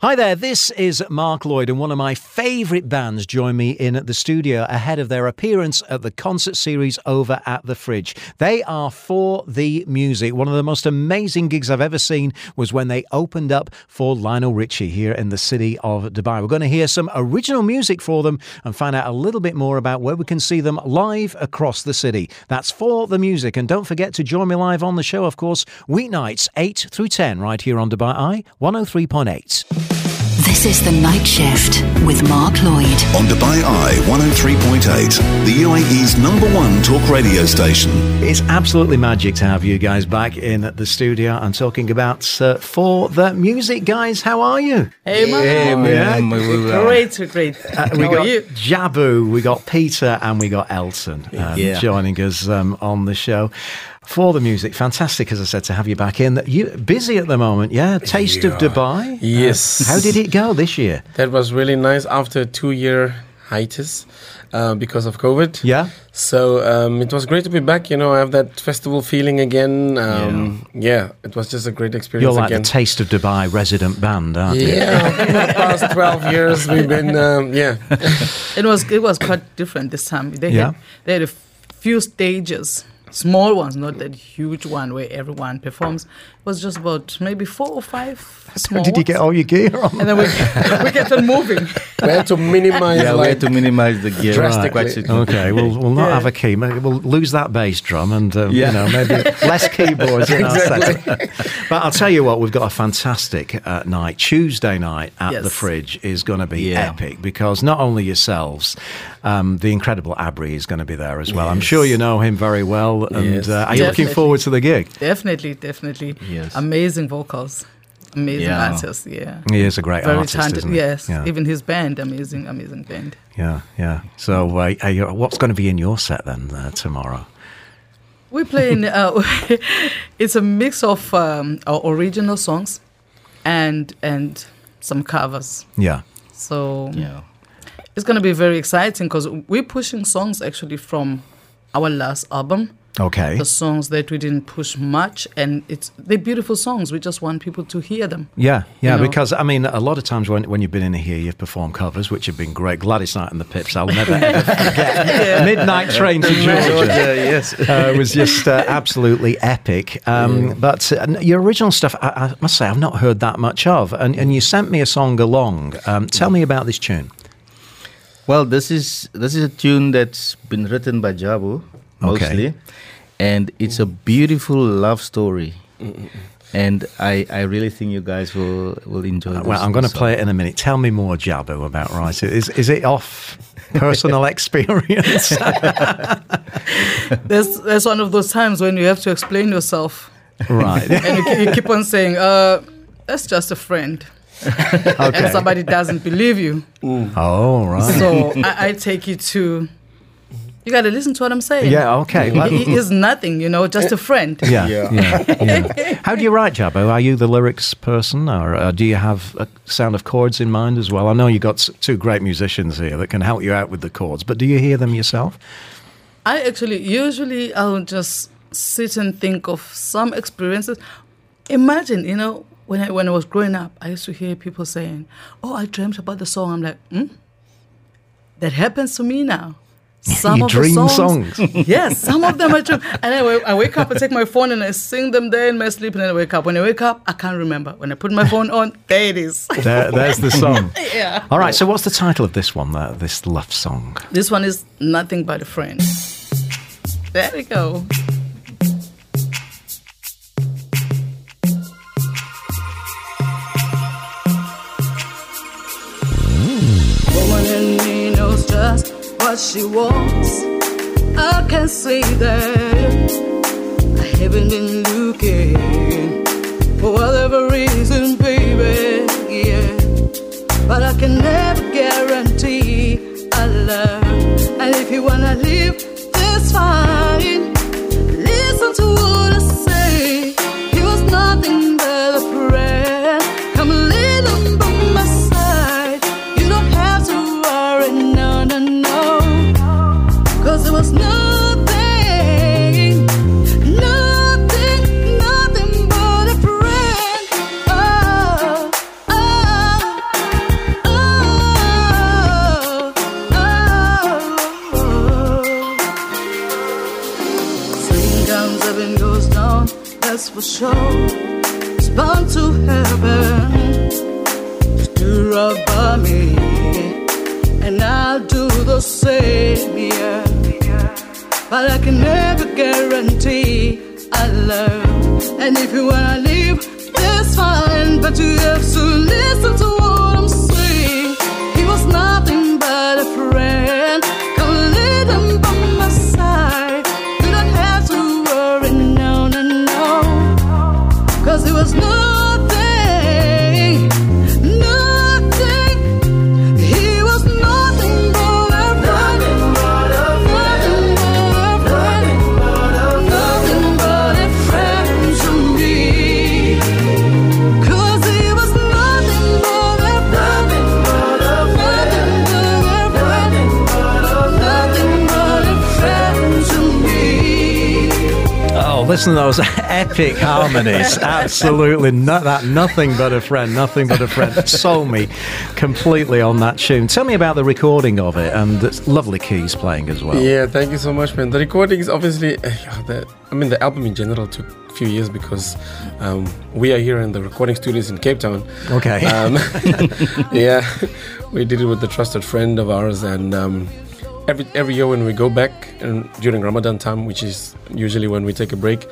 Hi there, this is Mark Lloyd, and one of my favourite bands join me in the studio ahead of their appearance at the concert series over at the Fridge. They are for the music. One of the most amazing gigs I've ever seen was when they opened up for Lionel Richie here in the city of Dubai. We're going to hear some original music for them and find out a little bit more about where we can see them live across the city. That's for the music, and don't forget to join me live on the show, of course, weeknights 8 through 10, right here on Dubai Eye 103.8. This is The Night Shift with Mark Lloyd. On Dubai Eye 103.8, the UAE's number one talk radio station. It's absolutely magic to have you guys back in the studio and talking about uh, For the Music. Guys, how are you? Hey, man. Hey, man. Great, great. Uh, we How got are you? Jabu, we got Peter, and we got Elton um, Yeah. joining us um, on the show. For the music, fantastic, as I said, to have you back in. You busy at the moment, yeah? Taste of Dubai. Yes. Uh, how did it go this year? That was really nice after a two year hiatus uh, because of COVID. Yeah. So um, it was great to be back. You know, I have that festival feeling again. Um, yeah. yeah. it was just a great experience You're like again. the Taste of Dubai resident band, aren't you? yeah, for the past 12 years we've been, um, yeah. It was it was quite different this time. They Yeah. had they had a few stages, small ones, not that huge one where everyone performs. It was just about maybe four or five small. Did you get all your gear on? And then we we get them moving. We had to minimize Yeah, we like, had to minimize the gear Drastically. quite. Okay, we'll, we'll not Yeah. have a key. Maybe We'll lose that bass drum and, um, Yeah. you know, maybe less keyboards in our Exactly. set. But I'll tell you what, we've got a fantastic uh, night. Tuesday night at Yes. the Fridge is going to be Yeah. epic because not only yourselves, um, the incredible Abri is going to be there as well. I'm sure you know him very well. And Yes. uh, are you looking forward to the gig? Definitely, definitely. Yes. Amazing vocals. Amazing Yeah. artist, yeah. He is a great Very artist, talented, isn't he? yes. Yeah. Even his band, amazing, amazing band. Yeah, yeah. So, uh, are you, what's going to be in your set then uh, tomorrow? We're playing. Uh, it's a mix of um, our original songs and and some covers. Yeah. So Yeah. it's gonna be very exciting because we're pushing songs actually from our last album. Okay. The songs that we didn't push much, and it's they're beautiful songs. We just want people to hear them. Yeah, yeah, You know? because I mean, a lot of times when, when you've been in here, you've performed covers, which have been great. Gladys Knight and the Pips, I'll never ever forget. Midnight Train to Georgia. yes. Uh, was just uh, absolutely epic. Um, But uh, your original stuff, I, I must say, I've not heard that much of. And, and you sent me a song along. Um, tell me about this tune. Well, this is this is a tune that's been written by Jabu mostly, and it's a beautiful love story. And I, I really think you guys will will enjoy. This, Well, I'm going to play it in a minute. Tell me more, Jabu, about writing. Is, is it off personal experience? There's there's one of those times when you have to explain yourself, right. and you, you keep on saying, uh, "That's just a friend," Okay. and somebody doesn't believe you. Oh, right. So I, I take you to. You got to listen to what I'm saying. Yeah, okay. Let- He is nothing, you know, just a friend. Yeah, yeah, yeah. yeah. How do you write, Jabu? Are you the lyrics person, or uh, do you have a sound of chords in mind as well? I know you've got two great musicians here that can help you out with the chords, but do you hear them yourself? I actually usually I'll just sit and think of some experiences. Imagine, you know, when I when I was growing up, I used to hear people saying, "Oh, I dreamt about the song." I'm like, hmm? That happens to me now. Some You of dream the songs. yes, some of them I dream. And I, I wake up, I take my phone and I sing them there in my sleep, and then I wake up. When I wake up, I can't remember. When I put my phone on, there it is. There, there's the song. yeah. All right. So, what's the title of this one? Uh, this love song. This one is nothing but a friend. There we go. What she wants. I can say that I haven't been looking for whatever reason, baby. Yeah, but I can never guarantee a love. And if you wanna live, that's fine. Listen to no, no, But I can never guarantee I love. And if you wanna leave, that's fine. But you have to listen to listen to those epic harmonies. Absolutely not that nothing but a friend, nothing but a friend. Sold me completely on that tune. Tell me about the recording of it and it's lovely keys playing as well. Yeah, thank you so much, man. The recording is obviously, uh, the, I mean, the album in general took a few years because um, we are here in the recording studios in Cape Town. Okay. Um, yeah, we did it with a trusted friend of ours, and um, every every year when we go back and during Ramadan time, which is usually when we take a break,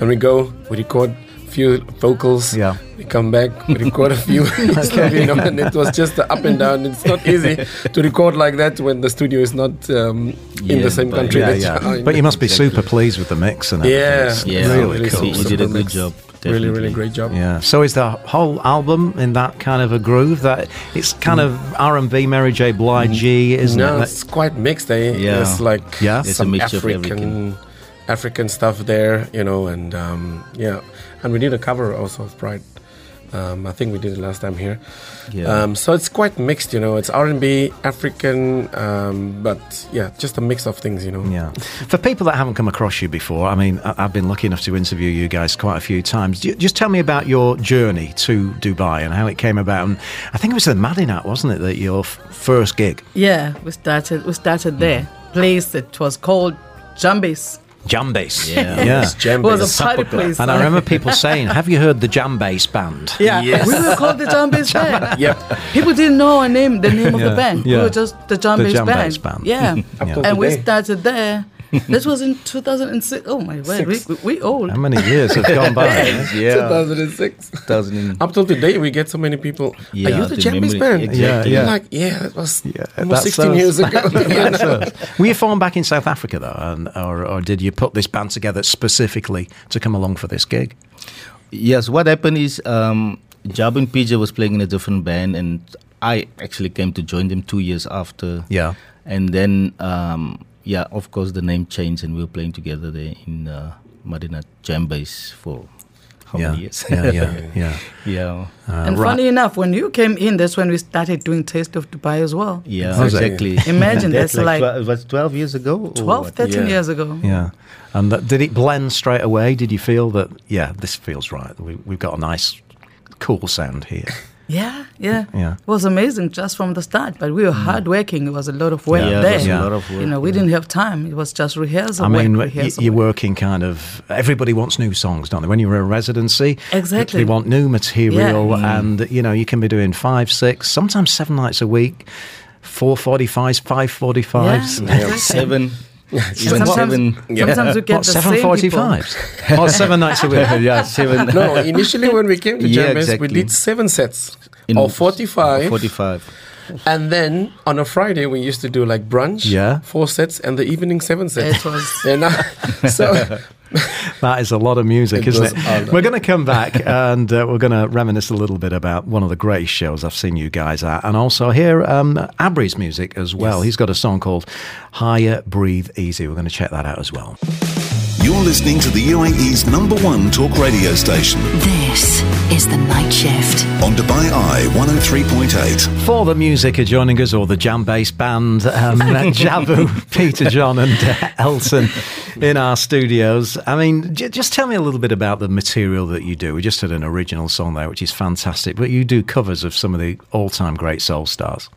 and we go, we record a few vocals. Yeah. We come back, we record a few, stuff, you know, and it was just the up and down. It's not easy to record like that when the studio is not um, in the same country. yeah, that yeah. you are in. But you must be Exactly. super pleased with the mix and everything. Yeah, It's Yeah, really really cool. he, he did a good mix. job. Really, really great job. Yeah. So is the whole album in that kind of a groove that it's kind of R and B, Mary J. Blige, isn't it? No, it? it's quite mixed. Eh? Yeah. It's like Yeah? It's a some mixture of African. African stuff there, you know, and um, yeah, and we did a cover also of Pride. Um, I think we did it last time here. Yeah. Um, so it's quite mixed, you know. It's R and B, African, um, but yeah, just a mix of things, you know. Yeah. For people that haven't come across you before, I mean, I- I've been lucky enough to interview you guys quite a few times. Ju- Just tell me about your journey to Dubai and how it came about. And I think it was the Madinat, wasn't it, that your f- first gig? Yeah, we started. We started there. Place that was called Jambes. Jambase. Yeah. yeah. It's jam It was bass. a party place. And I remember people saying, "Have you heard the Jambase band?" Yeah, Yes. we were called the Jambase band. Yep. People didn't know our name, the name of the band. yeah. We were just the Jambase Jambase band. band. Yeah, Up and we started there. this was in 2006. Oh my word, we, Six. we old. How many years have gone by? yeah. 2006. 2000 and- Up till today, we get so many people. Yeah, Are you the the Japanese memory- band? exactly. Yeah, yeah. Like, yeah, that was Yeah, almost that's 16 us. years ago. you know? Were you formed back in South Africa though, and, or, or did you put this band together specifically to come along for this gig? Yes, what happened is um, Jabin PJ was playing in a different band, and I actually came to join them two years after. Yeah. And then, um, yeah, of course, the name changed, and we were playing together there in uh, Madina Jam Base for how yeah. many years? yeah, yeah, yeah. yeah. and right. funny enough, when you came in, that's when we started doing Taste of Dubai as well. Yeah, Was it? exactly. Imagine That's that's like twe- it was 12 years ago? 12, 13 Yeah. years ago. Yeah. And that, did it blend straight away? Did you feel that, yeah, this feels right? We, we've got a nice, cool sound here. Yeah, yeah, Yeah. It was amazing just from the start, but we were mm. hardworking. It was a lot of work Yeah, there. Yeah. a lot of work. You know, we didn't have time. It was just rehearsal I mean, work, y- rehearsal you're work. working kind of. Everybody wants new songs, don't they? When you're in a residency, Exactly. they want new material, Yeah. Mm. and you know you can be doing five, six, sometimes seven nights a week, four forty-fives, five forty-fives. Yeah, exactly. Seven. And Even sometimes, seven. sometimes you get What the seven same people. forty-fives? oh, seven nights a week. yeah, seven. No, initially when we came to Yeah, Jambase, exactly. we did seven sets In- or 45. 45. And then on a Friday, we used to do like brunch, Yeah. four sets, and the evening seven sets. It was- And, uh, so That is a lot of music, isn't it? We're going to come back and uh, we're going to reminisce a little bit about one of the greatest shows I've seen you guys at, and also hear um, Abri's music as well. Yes. He's got a song called "Higher, Breathe Easy." We're going to check that out as well. You're listening to the UAE's number one talk radio station This is The Night Shift. on Dubai Eye 103.8. For the music are joining us, or the Jambase band, um, Jabu, Peter John, and uh, Elton in our studios. I mean, j- just tell me a little bit about the material that you do. We just had an original song there, which is fantastic, but you do covers of some of the all time great soul stars.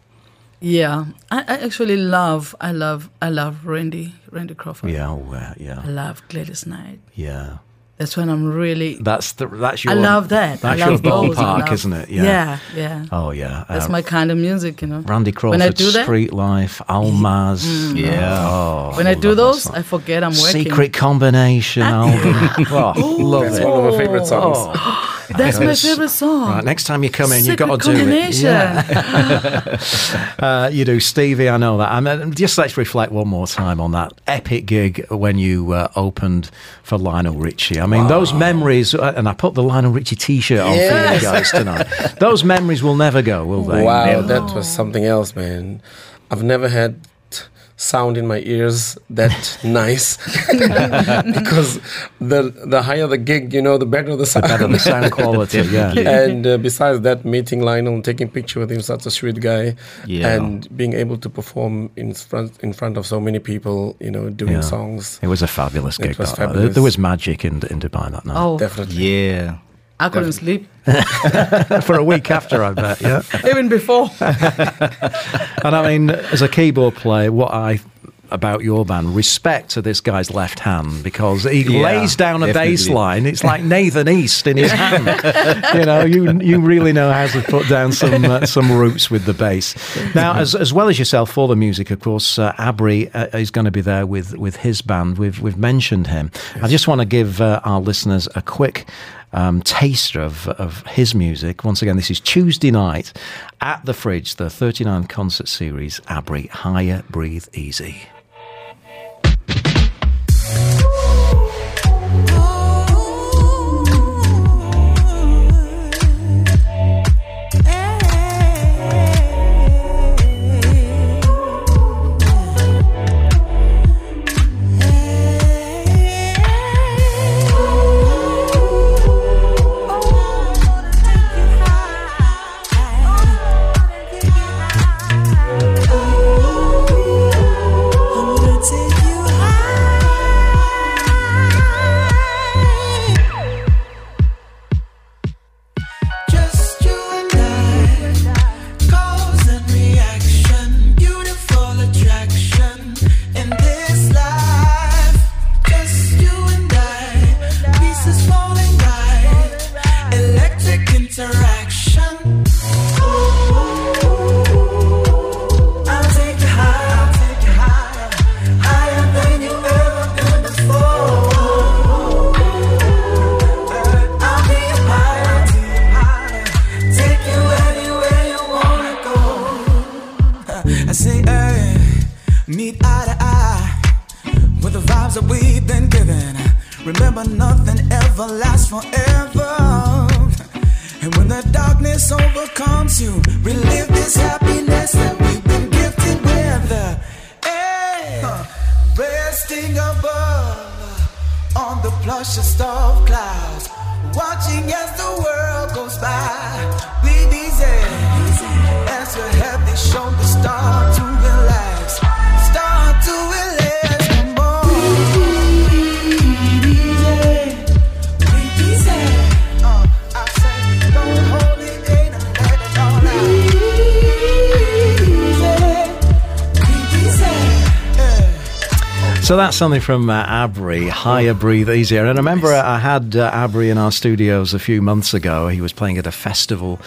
Yeah, I, I actually love, I love, I love Randy, Randy Crawford. Yeah, oh, uh, I love Gladys Knight. yeah. That's when I'm really. That's the that's your. I love that. That's I your love those. I ballpark, love- isn't it? Yeah. Yeah, yeah. Oh yeah. That's Uh, my kind of music, you know. Randy Crawford, When I do that, Street Life, Almaz. Yeah. Oh, when I do those. I forget I'm working. Secret combination album. oh, love That's it. one of my favorite songs. That's my favorite song. Right, next time you come in, you've got to do it. Yeah. Uh, you do, Stevie. I know that. And then just let's reflect one more time on that epic gig when you uh, opened for Lionel Richie. I mean, those memories, uh, and I put the Lionel Richie T-shirt on for you guys tonight. Those memories will never go, will they? Wow, that was something else, man. I've never had sound in my ears that nice because the the higher the gig, you know, the better the sound. Better the sound quality. Yeah. and uh, besides that, meeting Lionel and taking picture with him, such a sweet guy, Yeah. and being able to perform in front in front of so many people, you know, doing Yeah. songs. It was a fabulous It gig. was. There, fabulous. there was magic in, in Dubai that night. Oh, Definitely. Yeah. I couldn't sleep For a week after, I bet. Yeah. even before. And I mean, as a keyboard player, what I about your band, respect to this guy's left hand because he Yeah, lays down a definitely. bass line. It's like Nathan East in his hand. you know, you you really know how to put down some uh, some roots with the bass. Now, as as well as yourself for the music, of course, uh, Abri uh, is going to be there with with his band. We've we've mentioned him. I just want to give uh, our listeners a quick um, taster of, of his music. Once again, this is Tuesday night at the Fridge, the 39 concert series, Abri, Higher, Breathe Easy. I say, hey, meet eye to eye with the vibes that we've been given. Remember, nothing ever lasts forever. And when the darkness overcomes you, relive this happiness that we've been gifted with. Hey, resting above on the plushest of clouds, watching as the world goes by. Breathe easy have your heavy shoulders start to relax, start So that's something from uh, Abri, Higher, Breathe Easier. And I remember I had uh, Abri in our studios a few months ago. He was playing at a festival.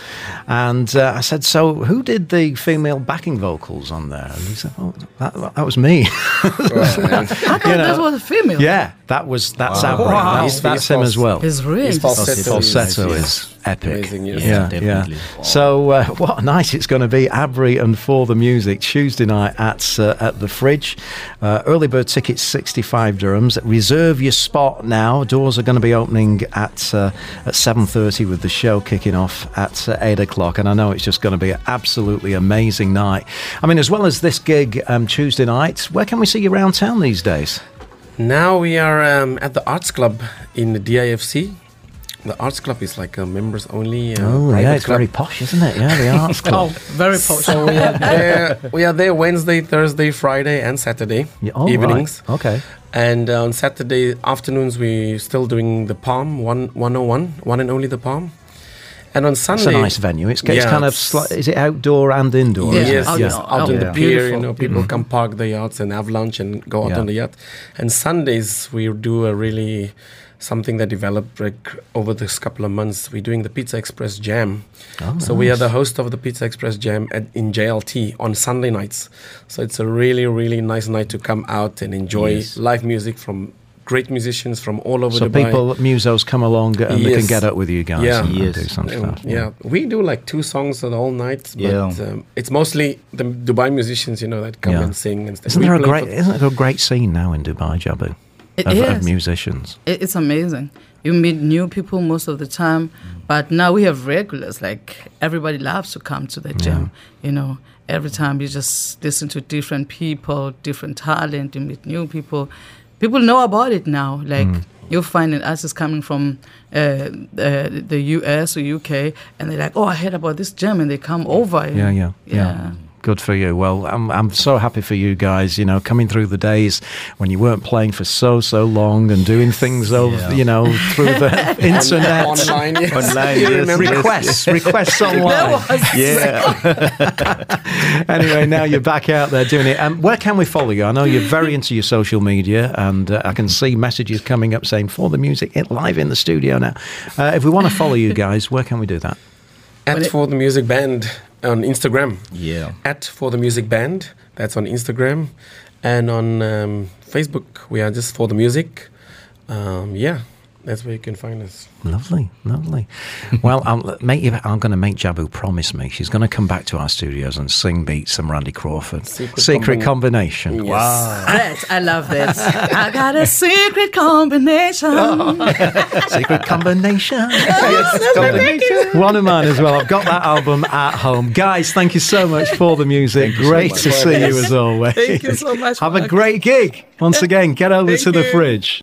And uh, I said, So who did the female backing vocals on there? And he said, Oh, that, that was me. I thought that was a female. yeah, that was that's Wow. Abri. Wow. That's, that's him as well. His range. His falsetto, falsetto is, is epic. Amazing, yes. Yeah, Yeah, yeah. definitely. So uh, what a night it's going to be, Abri and for the music Tuesday night at uh, at the Fridge. Uh, early bird tickets sixty five dirhams. Reserve your spot now. Doors are going to be opening at uh, at seven thirty with the show kicking off at uh, eight o'clock. And I know it's just going to be an absolutely amazing night. I mean, as well as this gig um, Tuesday night, where can we see you around town these days? Now we are um, at the Arts Club in the DIFC. The Arts Club is like a members only. Uh, Oh yeah, it's club. very posh, isn't it? Yeah, the Arts Oh, Club. very posh. So we are there. We are there Wednesday, Thursday, Friday, and Saturday Yeah, oh, right. evenings. Okay. And uh, on Saturday afternoons, we're still doing the Palm one one hundred one, one and only the Palm. And on Sunday, It's a nice venue. It's, it's Yeah, kind of sli- is it outdoor and indoor? Yeah. is? Yes, out- yes, out- out on the pier, you know, people come park the yachts and have lunch and go out Yeah. on the yacht. And Sundays we do a really something that developed like over this couple of months. We're doing the Pizza Express Jam. Oh, so we are the host of the Pizza Express Jam at, in JLT on Sunday nights. So it's a really, really nice night to come out and enjoy Yes. live music from great musicians from all over So Dubai. people, musos come along and they can get up with you guys Yeah. and, and Yes. do some stuff. yeah, we do like two songs the whole night, but Yeah. um, it's mostly the Dubai musicians, you know, that come Yeah. and sing and stuff. Isn't We there a great? Isn't there a great scene now in Dubai, Jabu, It of, of musicians? It's amazing. You meet new people most of the time, but now we have regulars. Like everybody loves to come to the gym. You know, every time you just listen to different people, different talent, you meet new people. People know about it now. Like Mm. you'll find an artist coming from uh, uh, the US or UK, and they're like, "Oh, I heard about this gym," and they come over. Yeah, yeah, yeah. yeah. Good for you. Well, I'm I'm so happy for you guys. You know, coming through the days when you weren't playing for so so long and doing things over, Yeah. you know, through the internet. online, yes. Online, You yes, remember? yes. Requests, requests online. Yeah. anyway, now you're back out there doing it. Um, where can we follow you? I know you're very into your social media, and uh, I can see messages coming up saying for the music it live in the studio now. Uh, if we want to follow you guys, where can we do that? At For the Music Band on Instagram. Yeah. At For the Music Band. That's on Instagram. And on um, Facebook, we are just For the Music. Um, yeah, that's where you can find us. Lovely, lovely. Well, I'll make you, I'm going to make Jabu promise me she's going to come back to our studios and sing beats some Randy Crawford. Secret combina- combination. Yes. That, I love this. I got a secret combination. Secret combination. yes, combination. One of mine as well. I've got that album at home. Guys, thank you so much for the music. Thank you so Great to see you as always. Thank you so much, Have a great gig. Once again, get over Thank to the fridge.